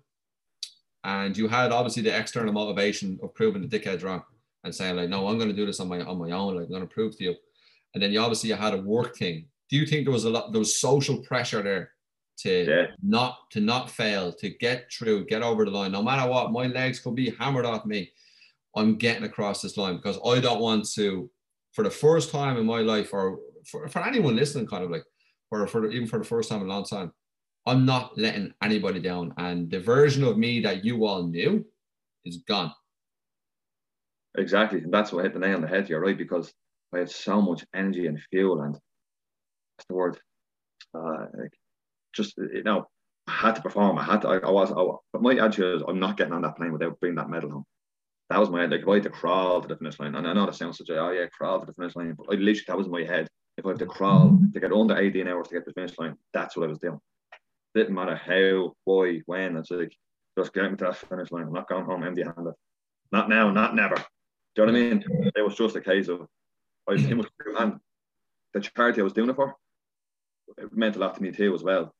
and you had obviously the external motivation of proving the dickheads wrong and saying like, no, I'm gonna do this on my on my own, like I'm gonna prove to you. And then you obviously you had a work thing. Do you think there was a lot there was social pressure there to yeah. not to not fail, to get through, get over the line. No matter what, my legs could be hammered off me. I'm getting across this line because I don't want to, for the first time in my life, or for, for anyone listening, kind of like, or for even for the first time in a long time, I'm not letting anybody down. And the version of me that you all knew is gone. Exactly. And that's what hit the nail on the head. You're right, because I had so much energy and fuel and the word? Uh, just you know, I had to perform. I had to. I, I was. I, but my attitude is, I'm not getting on that plane without bringing that medal home. That was my head. like. If I had to crawl to the finish line, and I know that sounds such a oh yeah, crawl to the finish line, but I literally that was my head. If I had to crawl to get under 18 hours to get to the finish line, that's what I was doing. Didn't matter how, why, when. It's like just get me to that finish line. I'm not going home empty-handed. Not now, not never. Do you know what I mean? It was just a case of I was and the charity I was doing it for, it meant a lot to me too as well.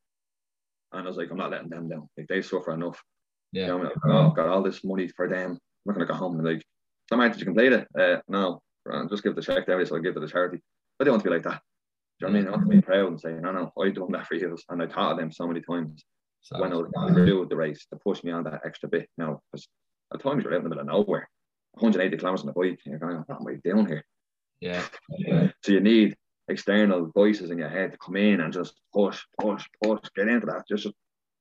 And I was like, I'm not letting them down. Like they suffer enough. Yeah. You know, like, oh, I've got all this money for them. I'm not gonna go home and like, some did you complete it? Uh, no, just give the check there, so I give it to the charity. But they want to be like that. Do you know what I mean? I want to be proud and say, no, no, I done that for you. And I taught them so many times. so, when I was to the race to push me on that extra bit. You know, because at times you're out in the middle of nowhere, 180 kilometers on the bike, and you're going, what am I doing here? Yeah. So you need external voices in your head to come in and just push, push, push, get into that. Just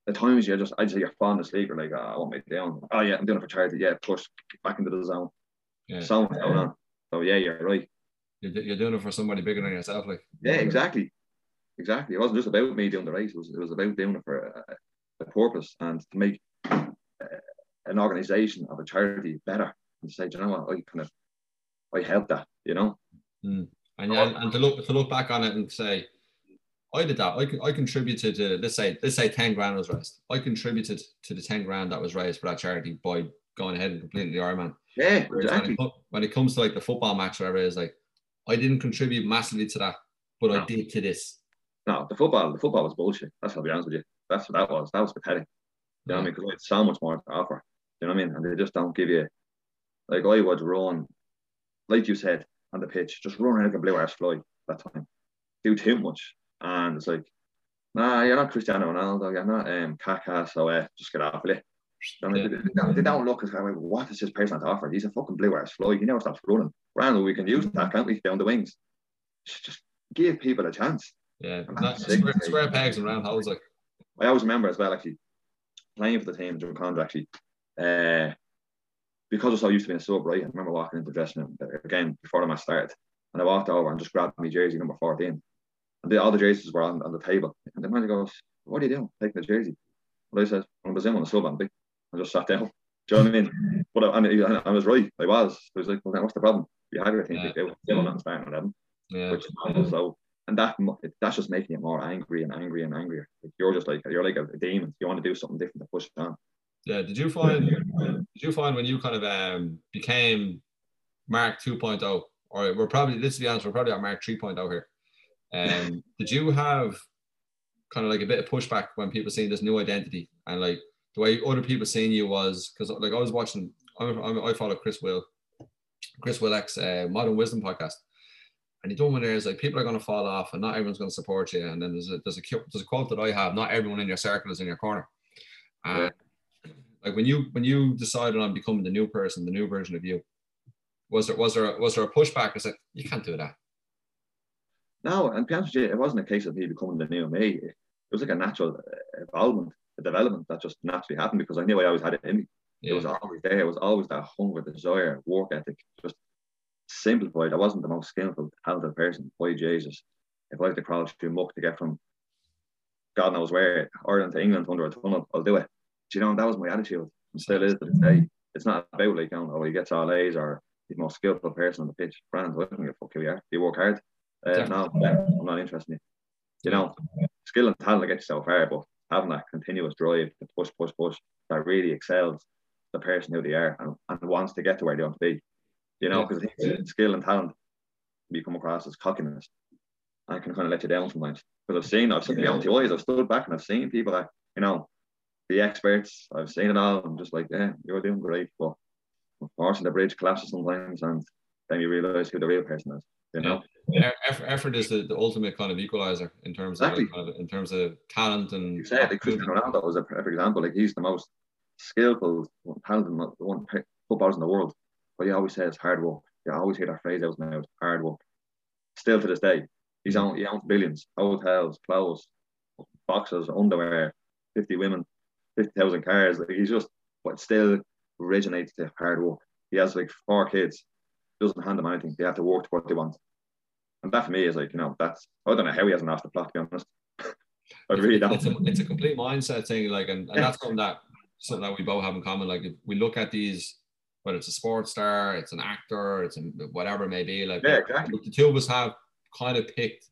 at times you're just, I'd say you're falling asleep. You're like, oh, I want me down. Oh yeah, I'm doing it for charity. Yeah, push, back into the zone. Yeah. So on. So yeah, you're right. You're, you're doing it for somebody bigger than yourself, like. Yeah, exactly, exactly. It wasn't just about me doing the race. It was, it was about doing it for a, a purpose and to make uh, an organization of a charity better and say, you know what, I kind of, I helped that, you know. Mm. And, yeah, and to look to look back on it and say, I did that. I, I contributed to let's say let's say ten grand was raised. I contributed to the ten grand that was raised for that charity by going ahead and completing the Ironman. Yeah, exactly. When it, when it, comes to like the football match, whatever it is, like I didn't contribute massively to that, but no. I did to this. No, the football, the football was bullshit. That's how I'll be honest with you. That's what that was. That was pathetic. You know what I mean? Because it's so much more to offer. You know what I mean? And they just don't give you like I would run, like you said, on the pitch, just run around like a blue arse fly that time. Do too much. And it's like, nah, you're not Cristiano Ronaldo, you're not um Kaká, so uh, just get off of it. Yeah. they, they, don't look as like, what is this person to offer? He's a fucking blue arse fly. He never stops running. Randall, we can use that, can't we? Down the wings. Just give people a chance. Yeah, not square, square pegs and round holes. Like I always remember as well, actually, playing for the team during Condor, actually, uh, because I was so used to being so bright. I remember walking into the dressing room uh, again before the match started, and I walked over and just grabbed my jersey number 14. And the, all the jerseys were on, on the table. And the manager goes, What are you doing? Taking the jersey. Well, I said, I was in on the sub, and I just sat down. Do you know what I mean? But I, I, I was right. I was. I was like, well, then what's the problem? You had team yeah. they were still not starting with them. Yeah. Which so and that that's just making you more angry and angry and angrier. Like you're just like you're like a, a demon. You want to do something different to push it on. Yeah. Did you find did you find when you kind of um became Mark 2.0 or we're probably let's be honest, we're probably at Mark 3.0 here. Um did you have kind of like a bit of pushback when people seeing this new identity and like the way other people seeing you was because like I was watching I'm, I'm, i follow Chris Will Chris Willock's uh, Modern Wisdom podcast and you don't want to like people are going to fall off and not everyone's going to support you and then there's a there's a there's a quote that I have not everyone in your circle is in your corner uh, like when you when you decided on becoming the new person the new version of you was there was there was there a pushback I said you can't do that no and to you, it wasn't a case of me becoming the new me it was like a natural evolvement a development that just naturally happened because I knew I always had it in me yeah. it was always there it was always that hunger desire work ethic just simplified. I wasn't the most skillful, talented person. By Jesus, if I had to crawl through muck to get from God knows where Ireland to England under a tunnel, I'll do it. You know, that was my attitude. And still is to this day. It's not about like, know, oh, he gets all A's or he's the most skillful person on the pitch. Brand, I don't give a fuck who you are. You work hard. Uh, no, I'm not interested in you. You know, skill and talent get you so far, but having that continuous drive to push, push, push that really excels the person who they are and, and wants to get to where they want to be you know, because yeah. skill and talent you come across as cockiness and can kind of let you down sometimes. Because I've seen, I've seen yeah. the empty eyes, I've stood back and I've seen people that, you know, the experts, I've seen it all. I'm just like, yeah, you're doing great. But unfortunately, the bridge collapses sometimes and then you realize who the real person is, you know? Yeah. Effort, effort is the, the ultimate kind of equalizer in terms exactly. of, kind of in terms of talent and you said Cristiano Ronaldo was a perfect example like he's the most skillful talented one footballers in the world but he always says hard work. You always hear that phrase out now, hard work. Still to this day, he's mm. owned, he owns billions, hotels, clothes, boxes, underwear, 50 women, 50,000 cars. Like he's just, but still originates to hard work. He has like four kids, doesn't hand them anything. They have to work to what they want. And that for me is like, you know, that's, I don't know how he hasn't asked the plot, to be honest. I really don't. It's a, it's a complete mindset thing. Like, and, and that's something that, something that we both have in common. Like, if we look at these, whether it's a sports star, it's an actor, it's a, whatever it may be. Like yeah, exactly. the two of us have kind of picked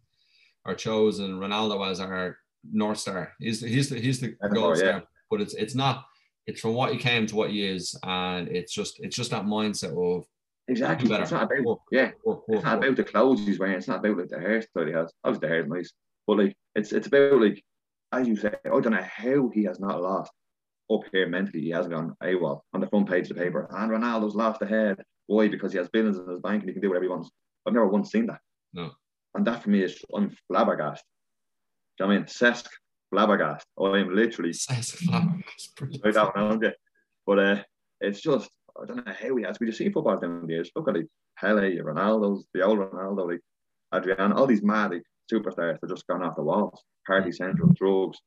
or chosen Ronaldo as our north star. He's the, he's the he's the gold yeah. But it's it's not. It's from what he came to what he is, and it's just it's just that mindset of exactly. It's not about work, yeah. Work, work, it's not about the clothes he's wearing. It's not about like, the hairstyle he has. Obviously, the hair's nice, but like it's it's about like as you say. I don't know how he has not lost up here mentally, he hasn't gone AWOL on the front page of the paper. And Ronaldo's lost ahead. Why? Because he has billions in his bank and he can do whatever he wants. I've never once seen that. No. And that for me is I'm flabbergasted. Do you know what I mean? Cesc flabbergasted. I'm literally flabbergasted. I But uh, it's just I don't know how we has we just see football down the years. Look at like Pele, Ronaldo's, the old Ronaldo, like Adriano, all these mad like, superstars that just gone off the walls. Party central, drugs.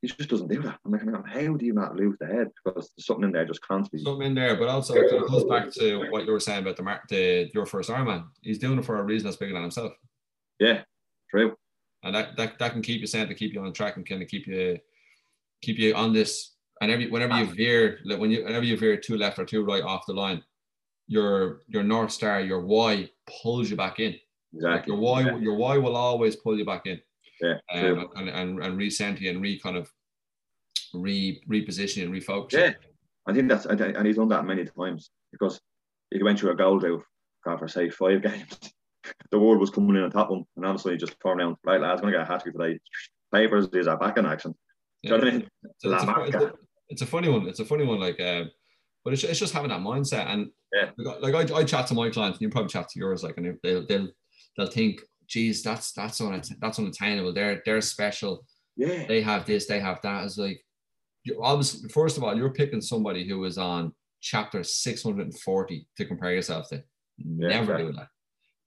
He just doesn't do that. I'm like, how do you not lose the head? Because there's something in there just constantly. Something in there, but also it goes back to what you were saying about the, the your first Ironman. He's doing it for a reason that's bigger than himself. Yeah, true. And that, that, that can keep you centered, keep you on track, and kind of keep you keep you on this. And every whenever you veer, like when you whenever you veer two left or two right off the line, your your north star, your why pulls you back in. Exactly. Like your why, yeah. your why will always pull you back in. Yeah. Um, and, and and recenter you and re kind of re reposition and refocus. Yeah. I think that's and he's done that many times because he went through a goal out for say five games. The world was coming in on top of him, and obviously just turned around. Right, lads, going to get a hat trick today. Papers is a back in action. Yeah. You know I mean? so it's, a, it's, a, it's, a, funny one. It's a funny one. Like, uh, but it's, it's just having that mindset. And yeah, like, like I, I chat to my clients, and you probably chat to yours. Like, and they'll they'll they'll think, geez, that's that's on that's unattainable. They're they're special. Yeah, they have this, they have that. It's like, you obviously, first of all, you're picking somebody who was on chapter 640 to compare yourself to. Yeah, Never exactly. do that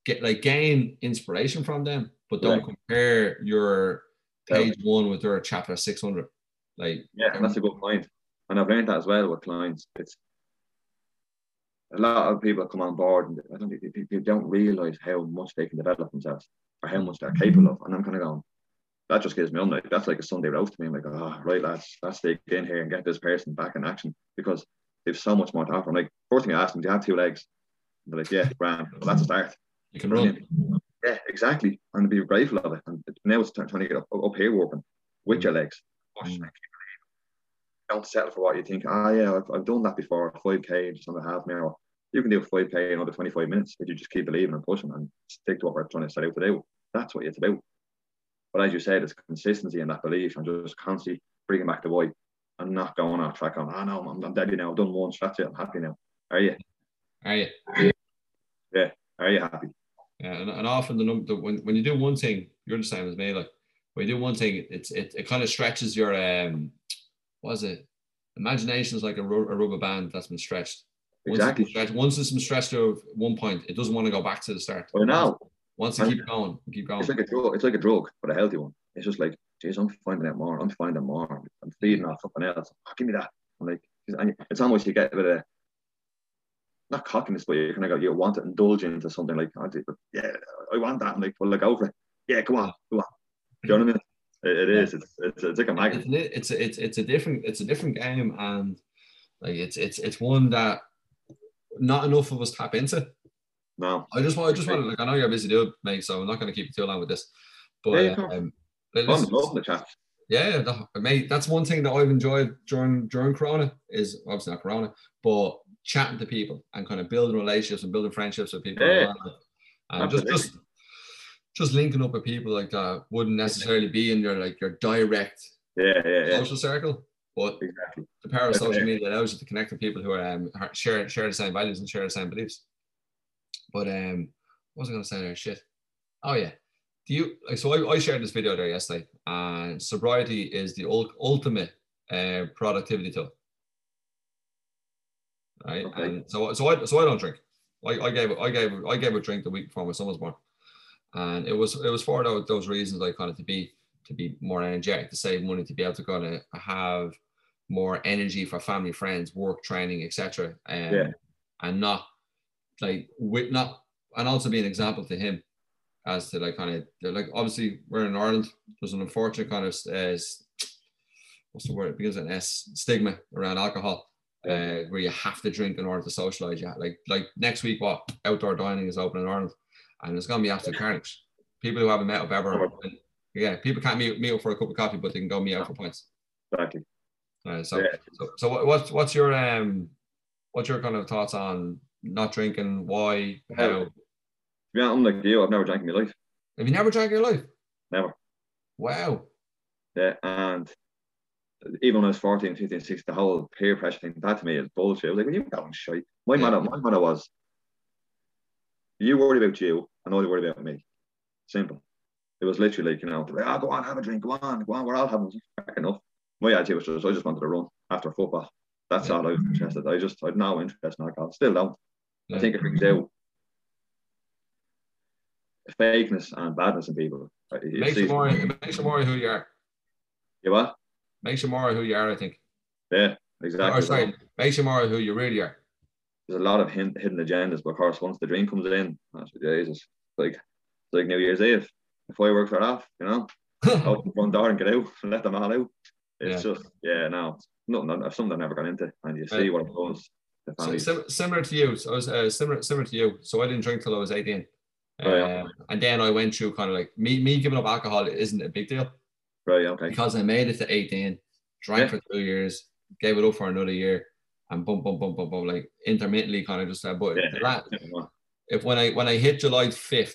get like gain inspiration from them, but don't right. compare your page one with their chapter 600. Like, yeah, um, that's a good point. And I've learned that as well with clients. It's a lot of people come on board and I don't think they don't realize how much they can develop themselves or how much they're capable of. And I'm kind of going, that just gives me on like that's like a Sunday roast to me. I'm like, oh, right, lads, let's stay in here and get this person back in action because they've so much more to offer. I'm like, first thing I ask them, do you have two legs? And they're like, yeah, grand. Well, that's a start. You can run. Yeah, exactly. And be grateful of it. And now it's trying to get up, up here working with your legs. Mm. Don't settle for what you think. Ah, yeah, I've, I've done that before. 5K just under half an hour. You can do a 5K in another 25 minutes if you just keep believing and pushing and stick to what we're trying to set out to do. That's what it's about. But as you said, it's consistency and that belief and just constantly bringing back the why and not going off track on, oh no, I'm, I'm dead now. I've done once, that's it, I'm happy now. Are you? Are you? Yeah. Are you happy? Yeah, and, and often the number when, when you do one thing, you're the same as me. Like when you do one thing, it's it, it kind of stretches your um, what is it? Imagination is like a, a rubber band that's been stretched. Once exactly. It's stretched, once it's been stretched to one point, it doesn't want to go back to the start. Well, now once you keep going, keep going. It's like a drug. It's like a drug, but a healthy one. It's just like, geez, I'm finding out more. I'm finding more. I'm feeding off something else. Oh, give me that. I'm like, it's almost you get a bit of not cockiness, but you kind of go, you want to indulge into something like, oh, yeah, I want that. I'm like, well, like, go for it. Yeah, come on, come on. Do you know what I mean? It, it is. It's, it's, it's like a magnet. It's, a, it's, it's a different, it's a different game, and like it's, it's, it's one that not enough of us tap into. No. I just want, I just want to, like, I know you're busy dude, mate, so I'm not going to keep you too long with this. But yeah, um, I'm loving the chat. Yeah, mate, that's one thing that I've enjoyed during during Corona is obviously not Corona, but chatting to people and kind of building relationships and building friendships with people. Yeah. And just, just just linking up with people like that wouldn't necessarily be in your like your direct yeah, yeah, yeah. social circle. But exactly. the power of social media allows you to connect with people who are um, share share the same values and share the same beliefs. But um, what was I going to say there? Shit. Oh yeah. Do you like? So I, I shared this video there yesterday, and sobriety is the ultimate uh, productivity tool right? Okay. And so, so I, so I don't drink. I, I gave, I gave, I gave a drink the week before my son was born, and it was, it was for those, those reasons. I kind of to be, to be more energetic, to save money, to be able to kind of have more energy for family, friends, work, training, etc. Um, yeah. And not like with not, and also be an example to him as to like kind of like obviously we're in Ireland. There's an unfortunate kind of uh, what's the word? It begins with an S stigma around alcohol uh, where you have to drink in order to socialize. Yeah, like like next week, what outdoor dining is open in Ireland, and it's gonna be after carnage. People who haven't met up ever, yeah, people can't meet, meet up for a cup of coffee, but they can go meet out for pints. Exactly. Uh, so, yeah. so, so what's what's your um, what's your kind of thoughts on not drinking? Why? How? Yeah, I'm like you. I've never drank in my life. Have you never drank in your life? Never. Wow. Yeah, and even when I was 14, 15, 16, the whole peer pressure thing, that to me is bullshit. I was like, well, you going shite. My yeah. motto, my motto was, you worry about you, and I worry about me. Simple. It was literally like, you know, like, oh, go on, have a drink, go on, go on, we're all having enough. My attitude was just, I just wanted to run after football. That's yeah. all I was interested. I just, I had no interest in alcohol. Still don't. Yeah. I think it brings out fakeness and badness in people. Uh, it makes you more, it makes you more who you are. You what? Makes you more who you are, I think. Yeah, exactly. Or sorry, makes you more who you really are. There's a lot of hidden, hidden agendas, but of course, once the dream comes in, that's Jesus. Like, it's like New Year's Eve. The fireworks are off, you know. Open the front door and get out and let them all out. It's yeah. just, yeah, no, nothing, something I've never gone into, and you see what it does. So, sim- similar to you, so I was uh, similar similar to you. So I didn't drink till I was 18. Um, oh, yeah. and then I went through kind of like me me giving up alcohol isn't a big deal. Right, okay. Because I made it to 18, drank yeah. for two years, gave it up for another year, and boom, boom, boom, boom, boom, like intermittently kind of just said, but yeah. that, if when I when I hit July 5th,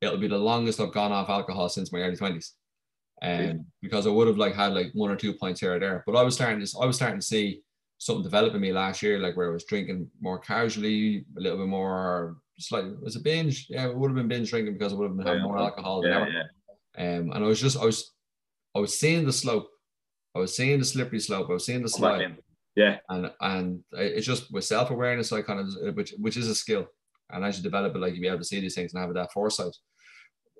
it'll be the longest I've gone off alcohol since my early 20s um, because I would have like had like one or two points here or there. But I was starting to I was starting to see something develop in me last year, like where I was drinking more casually, a little bit more. Like was a binge, yeah, it would have been binge drinking because I would have been having more alcohol than ever. Yeah. Um, and I was just I was I was seeing the slope, I was seeing the slippery slope, I was seeing the slide. Yeah, and and it's just with self awareness, I kind of which which is a skill, and as you develop it, like you be able to see these things and have that foresight.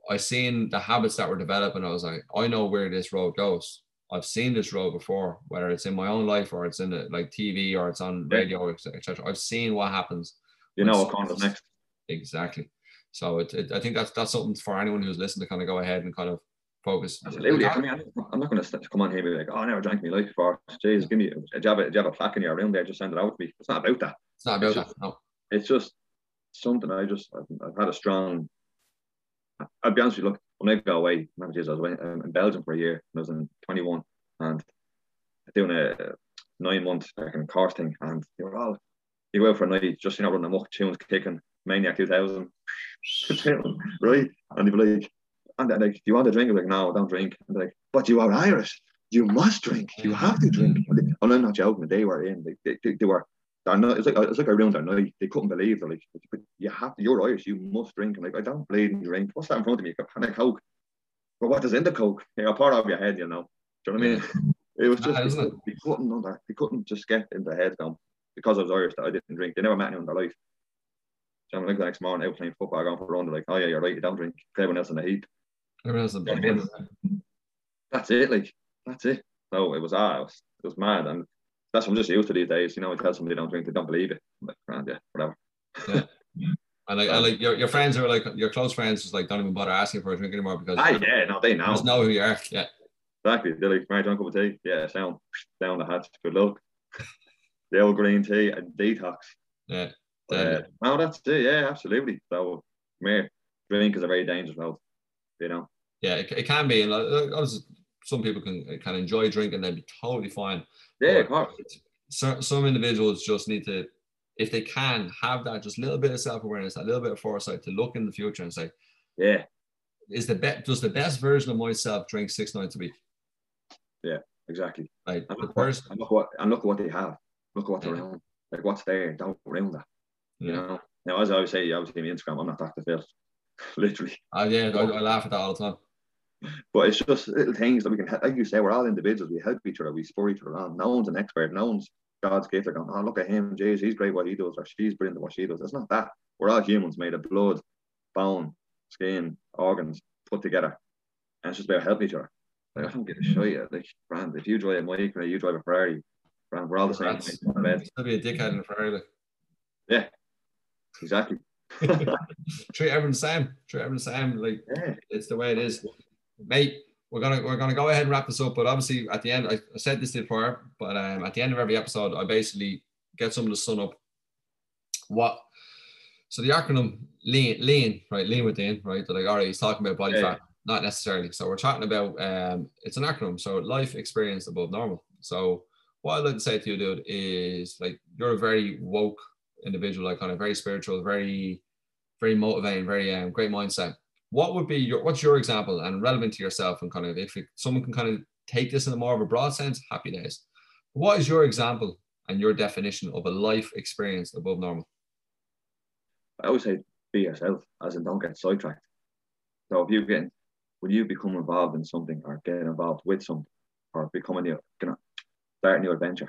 I seen the habits that were developing. I was like, I know where this road goes. I've seen this road before, whether it's in my own life or it's in the, like TV or it's on radio, etc. I've seen what happens. You know what comes next. Exactly. So it, it, I think that's that's something for anyone who's listening to kind of go ahead and kind of focus. Absolutely. I mean, I'm not going to come on here and be like, oh, I never drank me life before. Jeez, give me, do you, have a, do you have a plaque in your room there? Just send it out to me. It's not about that. It's not about it's that. Just, no. It's just something I just, I've, I've had a strong I'll be honest with you, look, when I go away, I was um, in Belgium for a year I was in 21 and doing a nine month fucking course thing and they were all you go out for a night, just you know, running amok, tunes kicking, Maniac 2000, right? And they'd be like, and they're like, do you want to drink? I'm like, no, don't drink. And they're like, but you are Irish. You must drink. You mm. have to drink. And, they, and I'm not joking. They were in. They, they, they were they're not, it's like it's like around their night. They couldn't believe they're like, you have to, you're Irish, you must drink. I'm like, I don't bleed and drink. What's that in front of me? A can of Coke. But what is in the Coke? You know, part of your head, you know. Do you know what I mean? It was just they, they couldn't under, they couldn't just get in their head down because I was Irish that I didn't drink. They never met anyone in their life. So I'm like the next morning out playing football, going for a run. They're like, oh yeah, you're right, you don't drink. Everyone else in the heap. Everyone else in the. That's it, like that's it. So it was ah, it was, it was mad, and that's what I'm just used to these days. You know, I tell somebody they don't drink, they don't believe it. I'm like, grand, yeah, whatever. Yeah. And like, like your, your friends are like your close friends, just like don't even bother asking for a drink anymore because ah, yeah, no, they know. Just know who you are. Yeah. Exactly. They're like, right, drunk cup of tea. Yeah, sound down the hatch. Good luck. the old green tea and detox. Yeah. Uh, no, that's it. Yeah, absolutely. So, mere drink is a very dangerous mouth. You know. Yeah, it, it can be, and like, some people can uh, can enjoy drinking, they'd be totally fine. Yeah, of course. Some, some individuals just need to, if they can, have that just little bit of self awareness, a little bit of foresight to look in the future and say, yeah, is the best does the best version of myself drink six nights a week? Yeah, exactly. Like and look, what, and look what and look what they have. Look what's yeah. around. Like what's there, don't around that. Yeah. You know. Now, as I always say, obviously, my Instagram, I'm not Dr. Phil. Literally. Oh, yeah, I, I laugh at that all the time. But it's just little things that we can, like you say, we're all individuals. We help each other. We spur each other on. No one's an expert. No one's God's gift. They're going, oh, look at him. Jeez, he's great what he does, or she's brilliant what she does. It's not that. We're all humans made of blood, bone, skin, organs put together. And it's just about helping each other. Like, I don't get to show you. Like, Brand, if you drive a Micra, you drive a Ferrari, Brand, we're all the same. Still be a dickhead in a Ferrari. Like. Yeah, exactly. treat everyone the same. Treat everyone the same. Like, yeah. it's the way it is mate, we're gonna we're gonna go ahead and wrap this up. But obviously, at the end, I, I said this before, but um, at the end of every episode, I basically get some of the sun up. What? So the acronym lean, lean, right? Lean within, right? That like, all right, he's talking about body yeah. fat, not necessarily. So we're talking about um, it's an acronym. So life experience above normal. So what I'd like to say to you, dude, is like you're a very woke individual, like kind of very spiritual, very, very motivating, very um, great mindset what would be your what's your example and relevant to yourself and kind of if it, someone can kind of take this in a more of a broad sense happy days what is your example and your definition of a life experience above normal i always say be yourself as in don't get sidetracked so if you get when you become involved in something or get involved with something or become a new, you know, start a new adventure,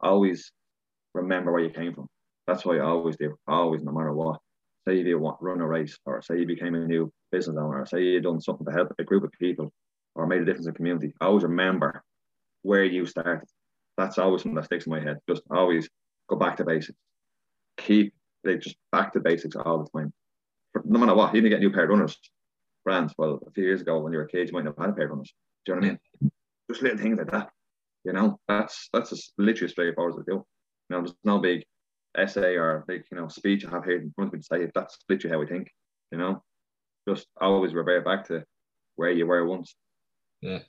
always remember where you came from. That's what I always do. Always, no matter what. Say you want run a race, or say you became a new business owner, or say you done something to help a group of people, or made a difference in the community. Always remember where you started. That's always something that sticks in my head. Just always go back to basics. Keep they just back to basics all the time. No matter what, you need to get new pair of runners. Brands. Well, a few years ago when you were a kid, you might not have had a pair of runners. Do you know what I mean? Just little things like that. You know, that's that's just literally straightforward as I do. You know, there's no big essay or like you know, speech I have here in front of me to say it. That's literally how we think, you know. Just always revert back to where you were once. Yeah.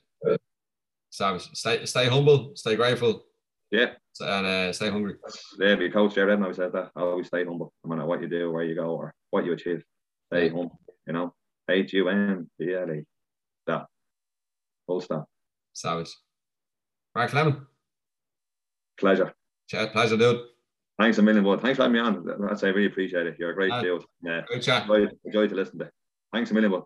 Savage. Stay stay humble, stay grateful. Yeah. And uh, stay hungry. Yeah, be coach Jared always said that. Always stay humble. No matter what you do, where you go, or what you achieve. Stay yeah. humble, you know. H U N B L E. That. Full stop. Savage. Mark Flemming. Pleasure. Chat, pleasure, dude. Thanks a million, bud. Thanks for having me on. That's, I really appreciate it. You're a great uh, dude. Yeah. Good chat. Enjoy, enjoy to listen to. Thanks a million, bud.